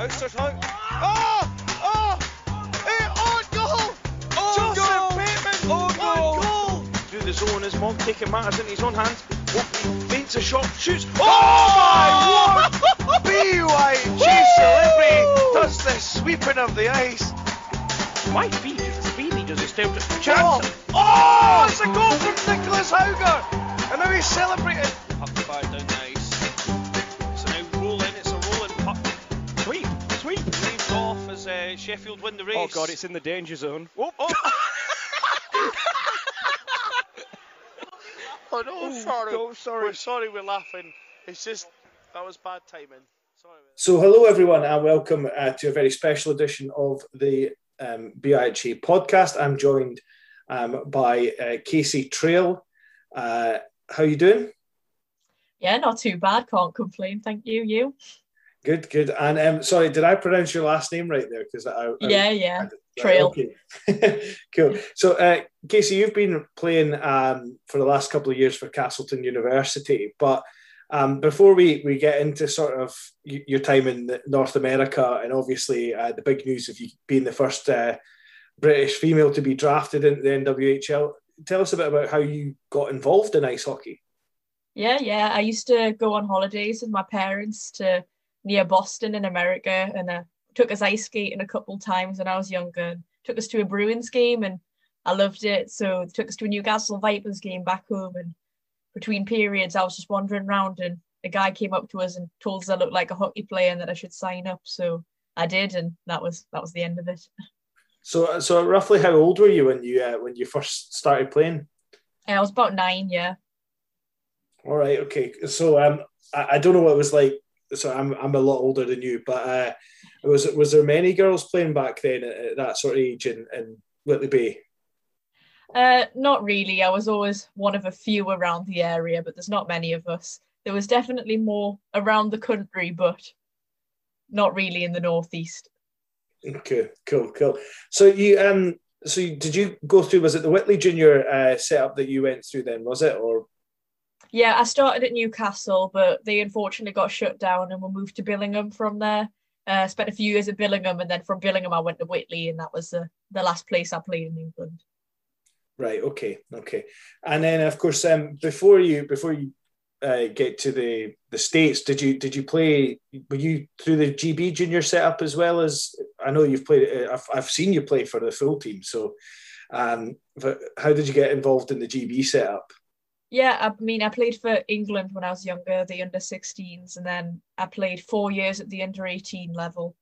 Outstretched hug. Oh! Ah! Oh! Ah! Hey, on goal! On Joseph goal! Bateman! On On goal! Through the zone as Monk taking matters into his own hands. Oakley feints a shot, shoots. Oh, oh my word! BYG celebrity does the sweeping of the ice. Why Beach? Speedy does it still Oh, chance? oh, it's a goal from Nicholas Hauger! And now he's celebrating. Sheffield win the race. Oh god, it's in the danger zone. Oh, oh. oh no, Oh, sorry. no, sorry. We're sorry we're laughing. It's just, that was bad timing. Sorry. So, hello everyone, and welcome uh, to a very special edition of the um, BIHA podcast. I'm joined um, by uh, Casey Traill. Uh, how you doing? Yeah, not too bad. Can't complain. Thank you. You? Good, good. And um, sorry, did I pronounce your last name right there? Because I, I- Yeah, yeah. Right, Traill. okay. cool. So, uh, Casey, you've been playing um, for the last couple of years for Castleton University, but um, before we, we get into sort of your time in North America and obviously uh, the big news of you being the first uh, British female to be drafted into the NWHL, tell us a bit about how you got involved in ice hockey. Yeah, yeah. I used to go on holidays with my parents to near Boston in America and uh, took us ice skating a couple times when I was younger. And took us to a Bruins game and I loved it. So took us to a Newcastle Vipers game back home. And between periods, I was just wandering around and a guy came up to us and told us I looked like a hockey player and that I should sign up. So I did, and that was that was the end of it. So, so roughly how old were you when you uh, when you first started playing? And I was about nine, yeah. All right, okay. So um, I, I don't know what it was like. So I'm I'm a lot older than you, but uh, was was there many girls playing back then at, at that sort of age in, in Whitley Bay? Uh, not really. I was always one of a few around the area, but there's not many of us. There was definitely more around the country, but not really in the northeast. Okay, cool, cool. So you um, so you, did you go through? Was it the Whitley Junior uh, setup that you went through then? Was it or Yeah, I started at Newcastle, but they unfortunately got shut down and we moved to Billingham from there. Uh, spent a few years at Billingham, and then from Billingham I went to Whitley, and that was the, the last place I played in England. right? Okay, okay. And then of course, um, before you before you uh, get to the the states, did you did you play? Were you through the GB Junior setup as well as? I know you've played. uh, I've I've seen you play for the full team. So, um, how did you get involved in the GB setup? Yeah, I mean, I played for England when I was younger, the under 16s, and then I played four years at the under 18 level.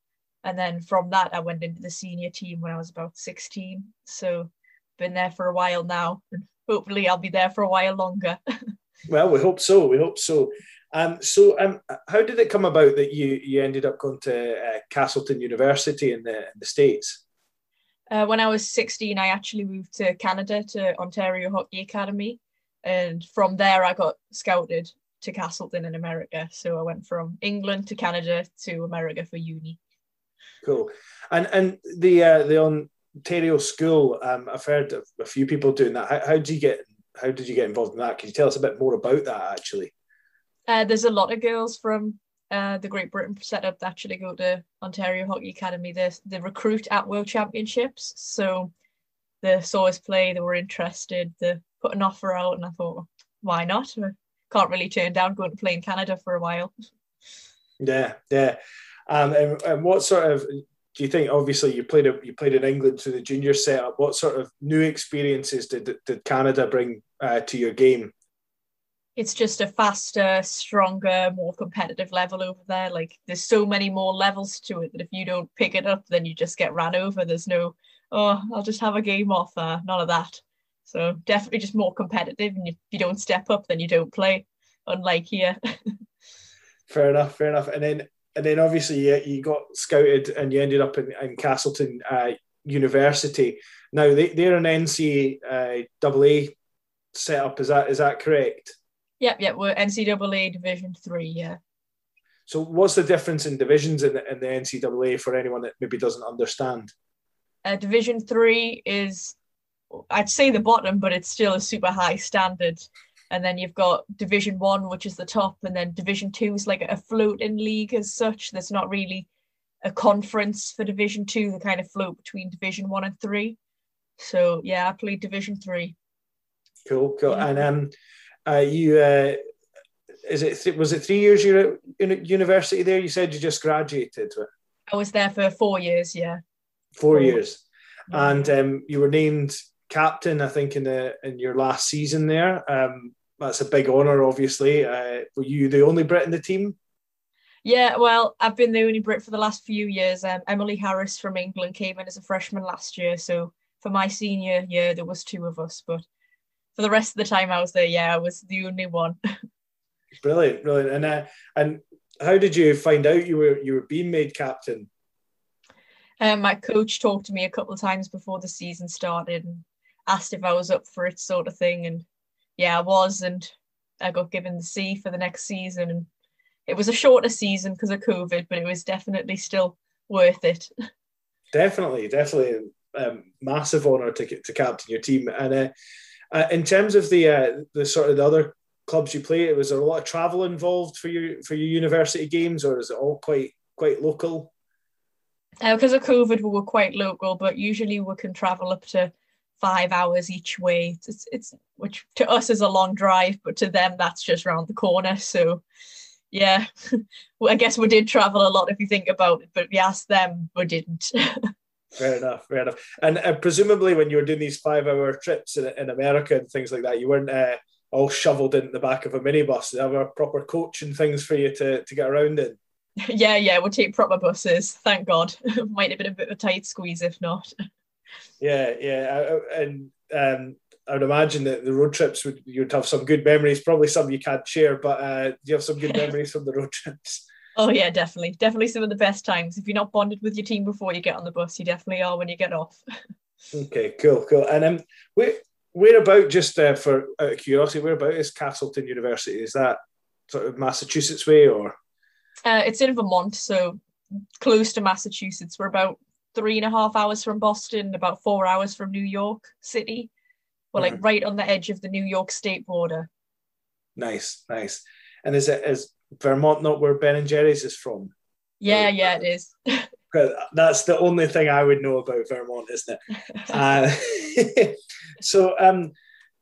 And then from that, I went into the senior team when I was about 16. So, been there for a while now, and hopefully, I'll be there for a while longer. Well, we hope so. We hope so. Um, so, um, how did it come about that you you ended up going to uh, Castleton University in the in the states? Uh, when I was 16, I actually moved to Canada to Ontario Hockey Academy. And from there, I got scouted to Castleton in America. So I went from England to Canada to America for uni. Cool. And and the uh, the Ontario school, um, I've heard of a few people doing that. How, how did you get how did you get involved in that? Can you tell us a bit more about that actually? Uh, there's a lot of girls from uh, the Great Britain setup that actually go to Ontario Hockey Academy. They, they recruit at World Championships. So they saw us play, they were interested, they put an offer out, and I thought, why not? I can't really turn down going to play in Canada for a while. Yeah, yeah. Um, and, and what sort of do you think? Obviously, you played a, you played in England through the junior setup. What sort of new experiences did did Canada bring uh, to your game? It's just a faster, stronger, more competitive level over there. Like there's so many more levels to it that if you don't pick it up, then you just get ran over. There's no, oh, I'll just have a game off. Uh, none of that. So definitely just more competitive. And if you don't step up, then you don't play. Unlike here. Fair enough, fair enough. And then and then obviously you, you got scouted and you ended up in, in Castleton uh, University. Now they, they're an NCAA setup. Is that is that correct? yep, yep. We're NCAA Division Three. Yeah. So what's the difference in divisions in the, in the NCAA for anyone that maybe doesn't understand? Uh, Division Three is, I'd say the bottom, but it's still a super high standard. And then you've got Division One, which is the top, and then Division Two is like a floating league as such. That's not really a conference for Division Two. They kind of float between Division One and Three. So yeah, I played Division Three. Cool, cool. Yeah. And um, uh, you uh, is it th- was it three years you're at uni- university there? You said you just graduated. I was there for four years. Yeah. Four years, and um, you were named captain. I think in the in your last season there. Um, that's a big honour, obviously. Uh, were you the only Brit in the team? Yeah, well, I've been the only Brit for the last few years. Um, Emily Harris from England came in as a freshman last year, so for my senior year there was two of us, but for the rest of the time I was there, yeah, I was the only one. Brilliant, brilliant. And uh, and how did you find out you were you were being made captain? Um, my coach talked to me a couple of times before the season started and asked if I was up for it, sort of thing. And yeah, I was, and I got given the C for the next season. And it was a shorter season because of COVID, but it was definitely still worth it. Definitely, definitely, um, massive honour to to captain your team. And uh, uh, in terms of the uh, the sort of the other clubs you play, was there a lot of travel involved for you for your university games, or is it all quite quite local? Because of COVID, we were quite local, but usually we can travel up to five hours each way. It's, it's, which to us is a long drive, but to them that's just round the corner. So, yeah, well, I guess we did travel a lot if you think about it, but if you ask them, we didn't. Fair enough, fair enough. And uh, presumably, when you were doing these five-hour trips in, in America and things like that, you weren't uh, all shoveled into the back of a minibus. They have a proper coach and things for you to, to get around in. yeah, yeah, we'll take proper buses. Thank God. Might have been a bit of a tight squeeze if not. Yeah, yeah, I- I- and um, I would imagine that the road trips would you'd have some good memories. Probably some you can't share, but uh, do you have some good memories from the road trips? Oh yeah, definitely, definitely some of the best times. If you're not bonded with your team before you get on the bus, you definitely are when you get off. Okay, cool, cool. And um, where where about just uh, for out of curiosity, where about is Castleton University? Is that sort of Massachusetts way or? Uh, it's in Vermont, so close to Massachusetts. We're about three and a half hours from Boston, about four hours from New York City. We're like Mhm. right on the edge of the New York State border. Nice, nice. And is it is Vermont not where Ben and Jerry's is from? Yeah, yeah, it is. That's the only thing I would know about Vermont, isn't it? Uh, so um,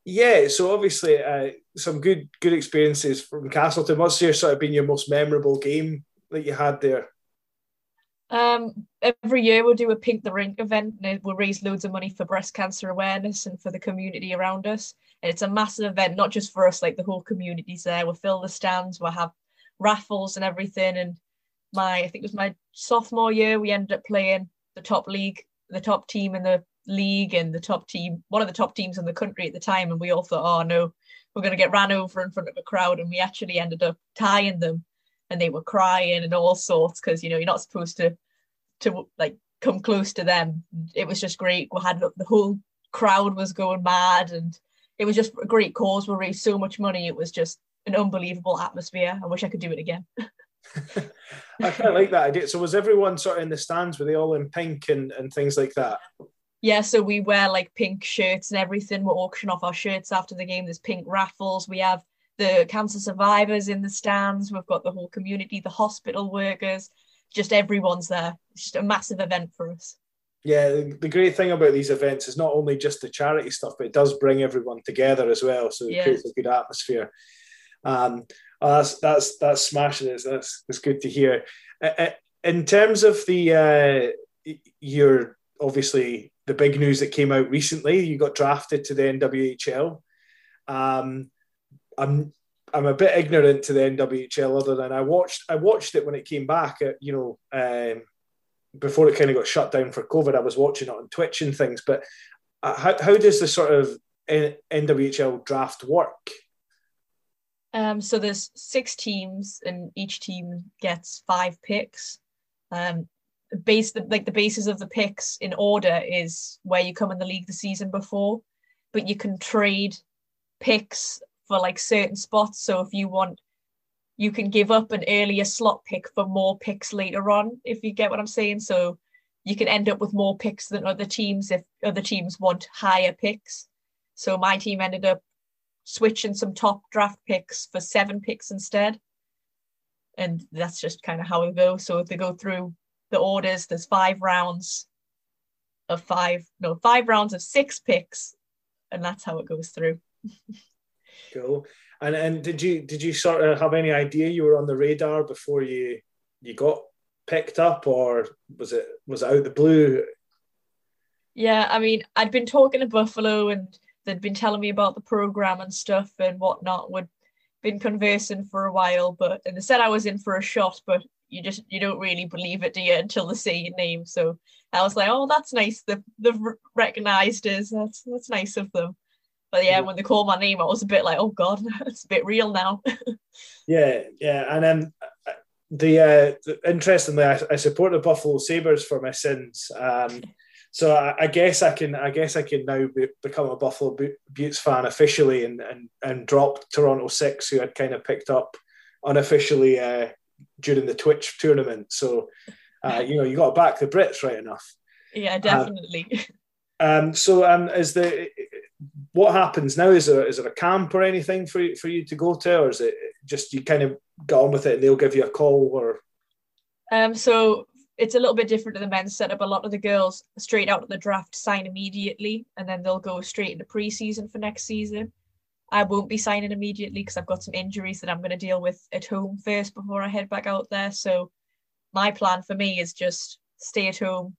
yeah, so obviously uh, some good good experiences from Castleton. What's your sort of been your most memorable game that you had there? Um, every year we'll do a Pink the Rink event and we'll raise loads of money for breast cancer awareness and for the community around us. And it's a massive event, not just for us, like the whole community's there. We'll fill the stands, we'll have raffles and everything. And my, I think it was my sophomore year, we ended up playing the top league, the top team in the league and the top team, one of the top teams in the country at the time. And we all thought, oh no, we're going to get ran over in front of a crowd. And we actually ended up tying them and they were crying and all sorts because you know you're not supposed to to like come close to them it was just great we had the whole crowd was going mad and it was just a great cause we raised so much money it was just an unbelievable atmosphere i wish i could do it again I quite like that idea. So was everyone sort of in the stands? Were they all in pink and, and things like that? Yeah so we wear like pink shirts and everything we're auctioning off our shirts after the game there's pink raffles we have the cancer survivors in the stands we've got the whole community the hospital workers just everyone's there it's just a massive event for us Yeah, the, great thing about these events is not only just the charity stuff, but it does bring everyone together as well. So it Yeah. creates a good atmosphere. Um, oh, that's that's that's smashing. It's, that's that's good to hear. Uh, uh, in terms of the uh, your obviously the big news that came out recently, you got drafted to the NWHL. Um, I'm I'm a bit ignorant to the NWHL, other than I watched I watched it when it came back. At, you know, um, before it kind of got shut down for COVID, I was watching it on Twitch and things. But uh, how how does the sort of NWHL draft work? Um, so there's six teams, and each team gets five picks. Um, base, the, like the basis of the picks in order is where you come in the league the season before, but you can trade picks for like certain spots. So if you want, you can give up an earlier slot pick for more picks later on. If you get what I'm saying, so you can end up with more picks than other teams if other teams want higher picks. So my team ended up switching some top draft picks for seven picks instead. And that's just kind of how it goes. So if they go through the orders. There's five rounds of five, no, five rounds of six picks, and that's how it goes through. cool. And and did you did you sort of have any idea you were on the radar before you you got picked up, or was it was it out the blue? Yeah, I mean, I'd been talking to Buffalo, and they'd been telling me about the program and stuff and whatnot. We'd been conversing for a while, but and they said I was in for a shot, but you just you don't really believe it, do you, until they say your name. So I was like, oh, that's nice. They've, they've recognized us. That's that's nice of them. But yeah, when they called my name, I was a bit like, oh god, it's a bit real now. yeah, yeah, and then um, the, uh, the interestingly, I, I support the Buffalo Sabres for my sins. Um, so I, I, guess I can, I guess I can now be, become a Buffalo Beauts fan officially, and and and drop Toronto Six, who I'd kind of picked up unofficially uh, during the Twitch tournament. So uh, you know, you got to back the Brits, right enough. Yeah, definitely. Um, so um, is the what happens now? Is there is there a camp or anything for you, for you to go to, or is it just you kind of get on with it and they'll give you a call or? Um, so it's a little bit different to the men's setup. A lot of the girls straight out of the draft sign immediately, and then they'll go straight into preseason for next season. I won't be signing immediately because I've got some injuries that I'm going to deal with at home first before I head back out there. So my plan for me is just stay at home,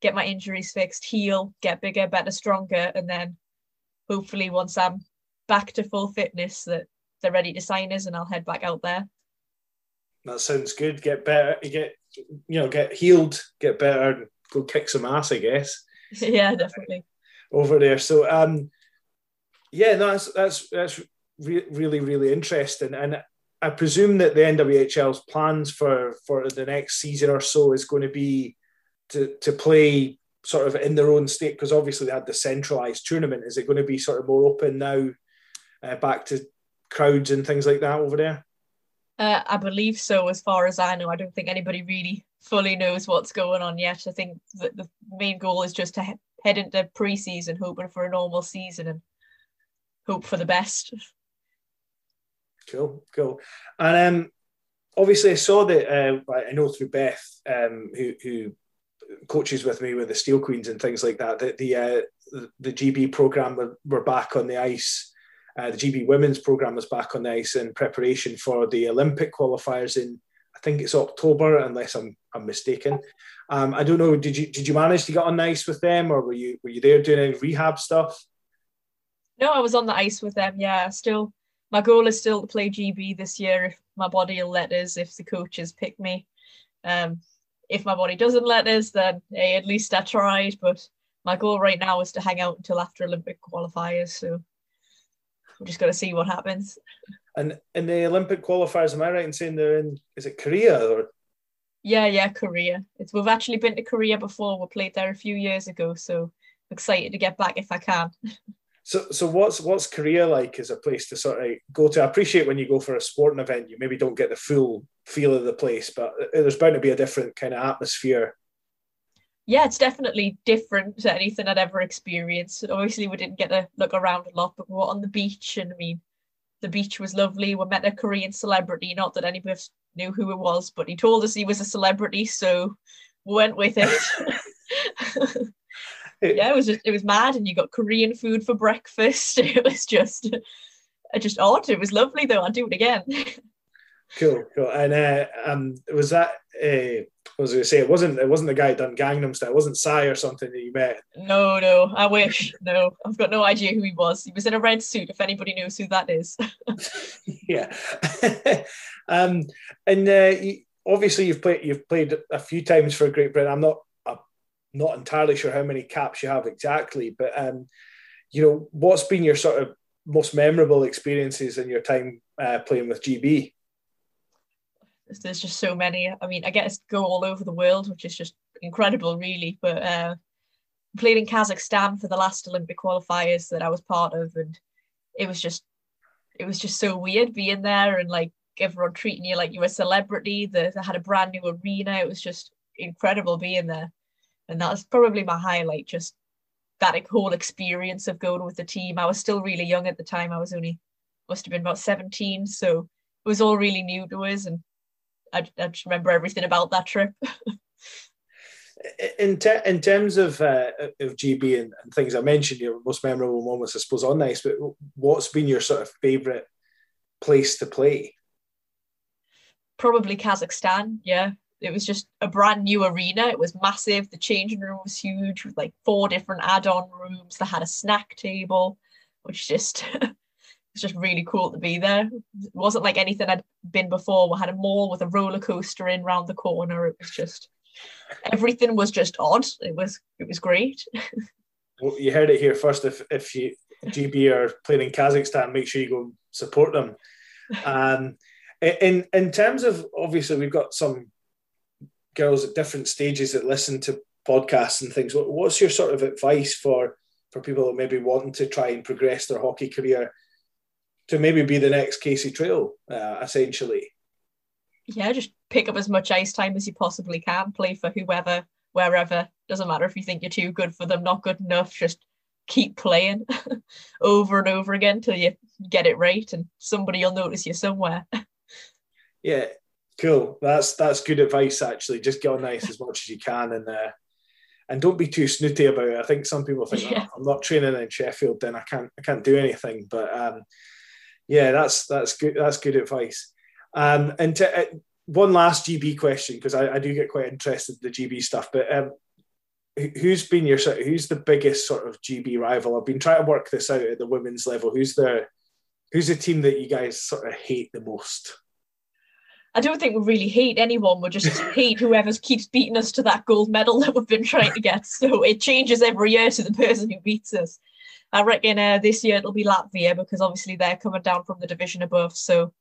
get my injuries fixed, heal, get bigger, better, stronger, and then hopefully once I'm back to full fitness that they're ready to sign us and I'll head back out there. That sounds good. Get better, get you know, get healed, get better, and go kick some ass, I guess. yeah, definitely. Over there. So um yeah, no, that's that's that's re- really, really interesting. And I presume that the NWHL's plans for for the next season or so is going to be to to play sort of in their own state because obviously they had the centralized tournament. Is it going to be sort of more open now, uh, back to crowds and things like that over there? Uh, I believe so. As far as I know, I don't think anybody really fully knows what's going on yet. I think that the main goal is just to he- head into pre-season, hoping for a normal season and hope for the best. Cool, cool. And um, obviously, I saw that uh, I know through Beth, um, who who coaches with me with the Steel Queens and things like that. That the uh, the GB program were, back on the ice. Uh, the GB women's program was back on the ice in preparation for the Olympic qualifiers in I think it's October, unless I'm I'm mistaken. Um, I don't know. Did you did you manage to get on ice with them, or were you were you there doing any rehab stuff? No, I was on the ice with them. Yeah, still. My goal is still to play GB this year if my body will let us. If the coaches pick me, um, if my body doesn't let us, then hey, at least I tried. But my goal right now is to hang out until after Olympic qualifiers. So we're just going to see what happens. And in the Olympic qualifiers, am I right in saying they're in? Is it Korea or? Yeah, yeah, Korea. It's we've actually been to Korea before. We played there a few years ago, so I'm excited to get back if I can. So, so what's what's Korea like as a place to sort of go to? I appreciate when you go for a sporting event, you maybe don't get the full feel of the place, but there's bound to be a different kind of atmosphere. Yeah, it's definitely different to anything I'd ever experienced. Obviously, we didn't get to look around a lot, but we were on the beach, and I mean, the beach was lovely. We met a Korean celebrity, not that anybody knew who it was, but he told us he was a celebrity, so we went with it. yeah, it was just it was mad, and you got Korean food for breakfast. It was just, just odd. It was lovely though. I'd do it again. cool, cool. And uh, um, was that? Uh, was I going to say it wasn't it wasn't the guy done Gangnam Style. It wasn't Psy or something that you met. No, no. I wish. No, I've got no idea who he was. He was in a red suit. If anybody knows who that is. yeah. um, and uh, obviously you've played you've played a few times for Great Britain. I'm not not entirely sure how many caps you have exactly, but um, you know, what's been your sort of most memorable experiences in your time uh, playing with GB? There's just so many. I mean, I to go all over the world, which is just incredible, really. But uh, played in Kazakhstan for the last Olympic qualifiers that I was part of, and it was just, it was just so weird being there and like everyone treating you like you were a celebrity. They had a brand new arena. It was just incredible being there and that was probably my highlight just that whole experience of going with the team i was still really young at the time i was only must have been about 17 so it was all really new to us and i, I just remember everything about that trip in ter- in terms of uh, of GB and, and, things I mentioned, your most memorable moments, I suppose, on ice. But what's been your sort of favourite place to play? Probably Kazakhstan. Yeah, it was just a brand new arena. It was massive. The changing room was huge with like four different add-on rooms. They had a snack table, which just it's just really cool to be there. It wasn't like anything I'd been before. We had a mall with a roller coaster in round the corner. It was just everything was just odd. It was it was great. well, you heard it here first. If if you GB are playing in Kazakhstan, make sure you go support them. Um, in in terms of obviously we've got some girls at different stages that listen to podcasts and things. What, what's your sort of advice for for people that maybe wanting to try and progress their hockey career to maybe be the next Casey Traill, uh, essentially? yeah, just pick up as much ice time as you possibly can. Play for whoever, wherever. Doesn't matter if you think you're too good for them, not good enough. Just keep playing over and over again till you get it right, and somebody will notice you somewhere. yeah, cool. That's that's good advice. Actually, just get on ice as much as you can, and uh, and don't be too snooty about it. I think some people think yeah. oh, I'm not training in Sheffield, then I can't I can't do anything. But um, yeah, that's that's good. That's good advice. Um, and to, uh, one last GB question because I, I, do get quite interested in the GB stuff. But um, who's been your who's the biggest sort of GB rival? I've been trying to work this out at the women's level. Who's the who's the team that you guys sort of hate the most? I don't think we really hate anyone. We just hate whoever keeps beating us to that gold medal that we've been trying to get. So it changes every year to the person who beats us. I reckon uh, this year it'll be Latvia because obviously they're coming down from the division above. So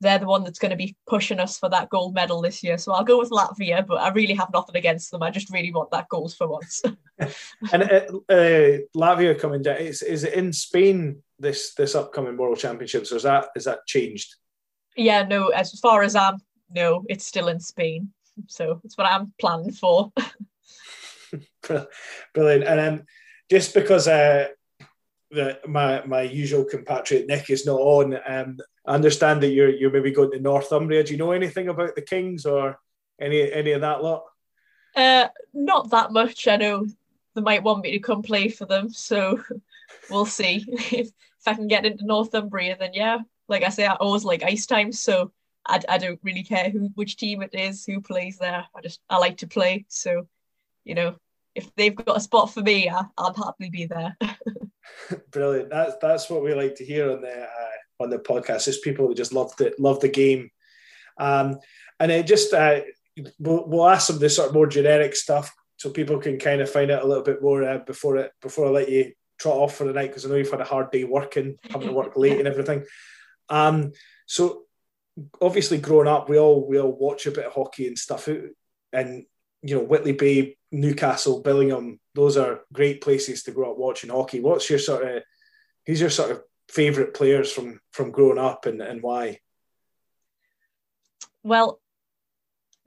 they're the one that's going to be pushing us for that gold medal this year. So I'll go with Latvia, but I really have nothing against them. I just really want that gold for once. and uh, uh, Latvia coming down is, is it in Spain this this upcoming World Championships, or is that is that changed? Yeah, no. As far as I'm, no, it's still in Spain. So it's what I'm planning for. Brilliant, and um, just because uh, the, my my usual compatriot Nick is not on. Um, I understand that you're you're maybe going to Northumbria. Do you know anything about the Kings or any any of that lot? Uh, not that much. I know they might want me to come play for them, so we'll see if, if I can get into Northumbria. Then yeah, like I say, I always like ice time, so I, I don't really care who which team it is who plays there. I just I like to play, so you know if they've got a spot for me, I, I'll happily be there. Brilliant. That's that's what we like to hear on the uh, on the podcast. Is people who just love the love the game, um, and it just uh, we'll, we'll ask some the sort of more generic stuff so people can kind of find out a little bit more uh, before it before I let you trot off for the night because I know you've had a hard day working, having to work late and everything. Um, so obviously, growing up, we all we all watch a bit of hockey and stuff, and you know Whitley Bay Newcastle, Billingham, those are great places to grow up watching hockey. What's your sort of who's your sort of favourite players from from growing up and, and why? Well,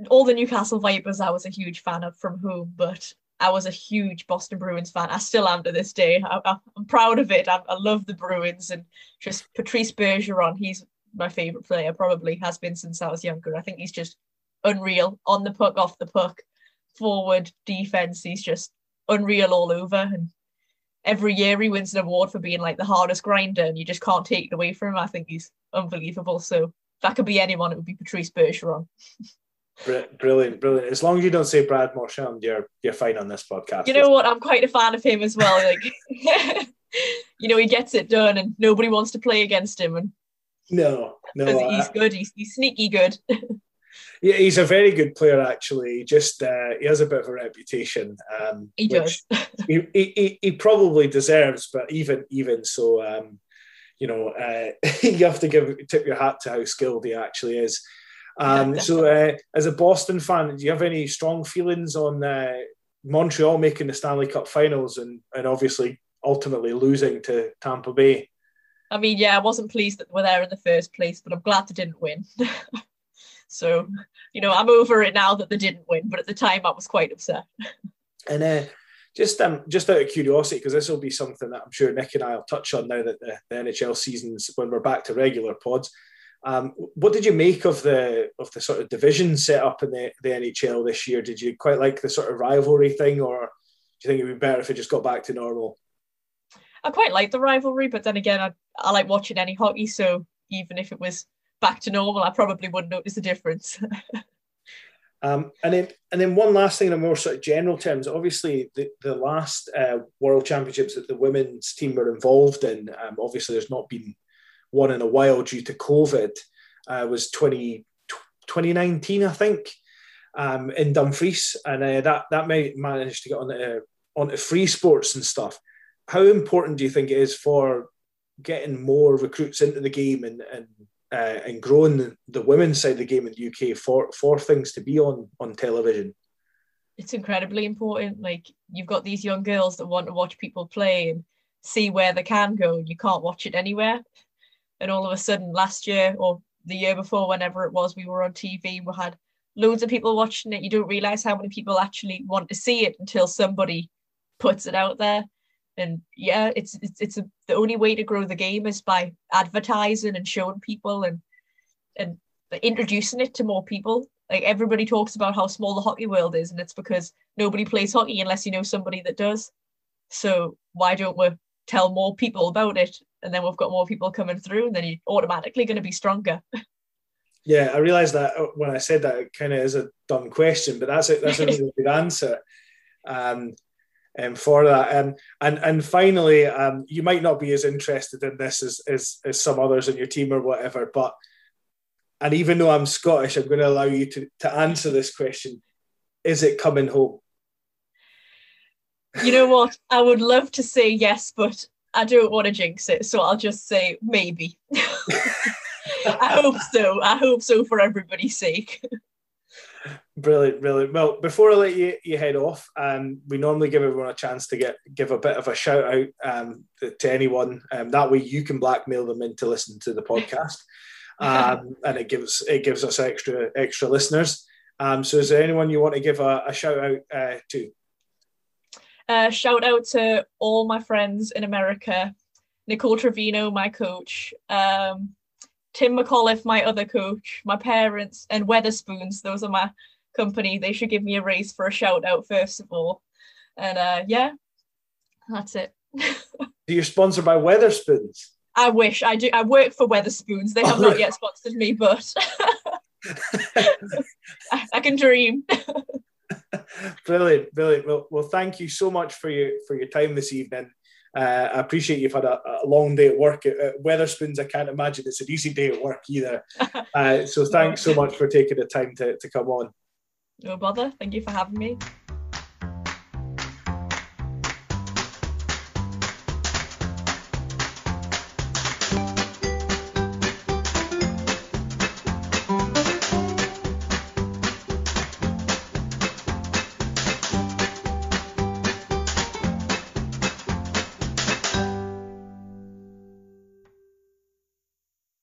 all the Newcastle Vipers I was a huge fan of from home, but I was a huge Boston Bruins fan. I still am to this day. I, am proud of it. I, I, love the Bruins and just Patrice Bergeron. He's my favourite player, probably has been since I was younger. I think he's just unreal on the puck, off the puck forward defense. He's just unreal all over. And every year he wins an award for being like the hardest grinder, and you just can't take it away from him. I think he's unbelievable. So if that could be anyone, it would be Patrice Bergeron. Brilliant, brilliant. As long as you don't say Brad Marchand, you're you're fine on this podcast. You know what? I'm quite a fan of him as well. Like, you know, he gets it done, and nobody wants to play against him. And no, no, he's good. He's, he's sneaky good. Yeah, he's a very good player. Actually, just uh, he has a bit of a reputation. Um, he does. he, he, he probably deserves, but even even so, um, you know, uh, you have to give tip your hat to how skilled he actually is. Um, so, uh, as a Boston fan, do you have any strong feelings on uh, Montreal making the Stanley Cup Finals and and obviously ultimately losing to Tampa Bay? I mean, yeah, I wasn't pleased that we're there in the first place, but I'm glad they didn't win. So, you know, I'm over it now that they didn't win, but at the time I was quite upset. And uh, just um, just out of curiosity, because this will be something that I'm sure Nick and I will touch on now that the, the NHL seasons when we're back to regular pods. Um, what did you make of the of the sort of division set up in the, the NHL this year? Did you quite like the sort of rivalry thing, or do you think it would be better if it just got back to normal? I quite like the rivalry, but then again, I, I like watching any hockey. So even if it was back to normal, I probably wouldn't notice a difference. um, and then, and then one last thing in a more sort of general terms. Obviously, the the last uh, World Championships that the women's team were involved in. Um, obviously, there's not been one in a while due to COVID. Uh, was 20, 2019, I think, um, in Dumfries, and uh, that that may managed to get on uh, onto free sports and stuff. How important do you think it is for getting more recruits into the game and and uh, and growing the women's side of the game in the UK for for things to be on on television? It's incredibly important. Like you've got these young girls that want to watch people play and see where they can go, and you can't watch it anywhere. And all of a sudden, last year or the year before, whenever it was, we were on TV. We had loads of people watching it. You don't realize how many people actually want to see it until somebody puts it out there and yeah it's it's, it's a, the only way to grow the game is by advertising and showing people and and introducing it to more people like everybody talks about how small the hockey world is and it's because nobody plays hockey unless you know somebody that does so why don't we tell more people about it and then we've got more people coming through and then you're automatically going to be stronger yeah i realized that uh, when i said that it kind of is a dumb question but that's a, that's a really good answer um, um, for that. Um, and and finally, um, you might not be as interested in this as, as, as some others in your team or whatever, but and even though I'm Scottish, I'm going to allow you to, to answer this question. Is it coming home? You know what? I would love to say yes, but I don't want to jinx it, so I'll just say maybe. I hope so. I hope so for everybody's sake. Brilliant, brilliant. Well, before I let you, you head off, um, we normally give everyone a chance to get give a bit of a shout out um, to anyone. Um, that way, you can blackmail them into listening to the podcast, um, and it gives it gives us extra extra listeners. Um, so, is there anyone you want to give a, a shout out uh, to? Uh, shout out to all my friends in America, Nicole Trevino, my coach, um, Tim McAuliffe, my other coach, my parents, and Wetherspoons. Those are my company. They should give me a raise for a shout out first of all. And uh, yeah, that's it. Do You're sponsored by Wetherspoons. I wish I do. I work for Wetherspoons. They have not yet sponsored me, but I, I, can dream. Brilliant, brilliant. Well, well, thank you so much for your for your time this evening. Uh, I appreciate you've had a, a long day at work at, at, Wetherspoons. I can't imagine it's an easy day at work either. Uh, so thanks so much for taking the time to, to come on. No bother. Thank you for having me.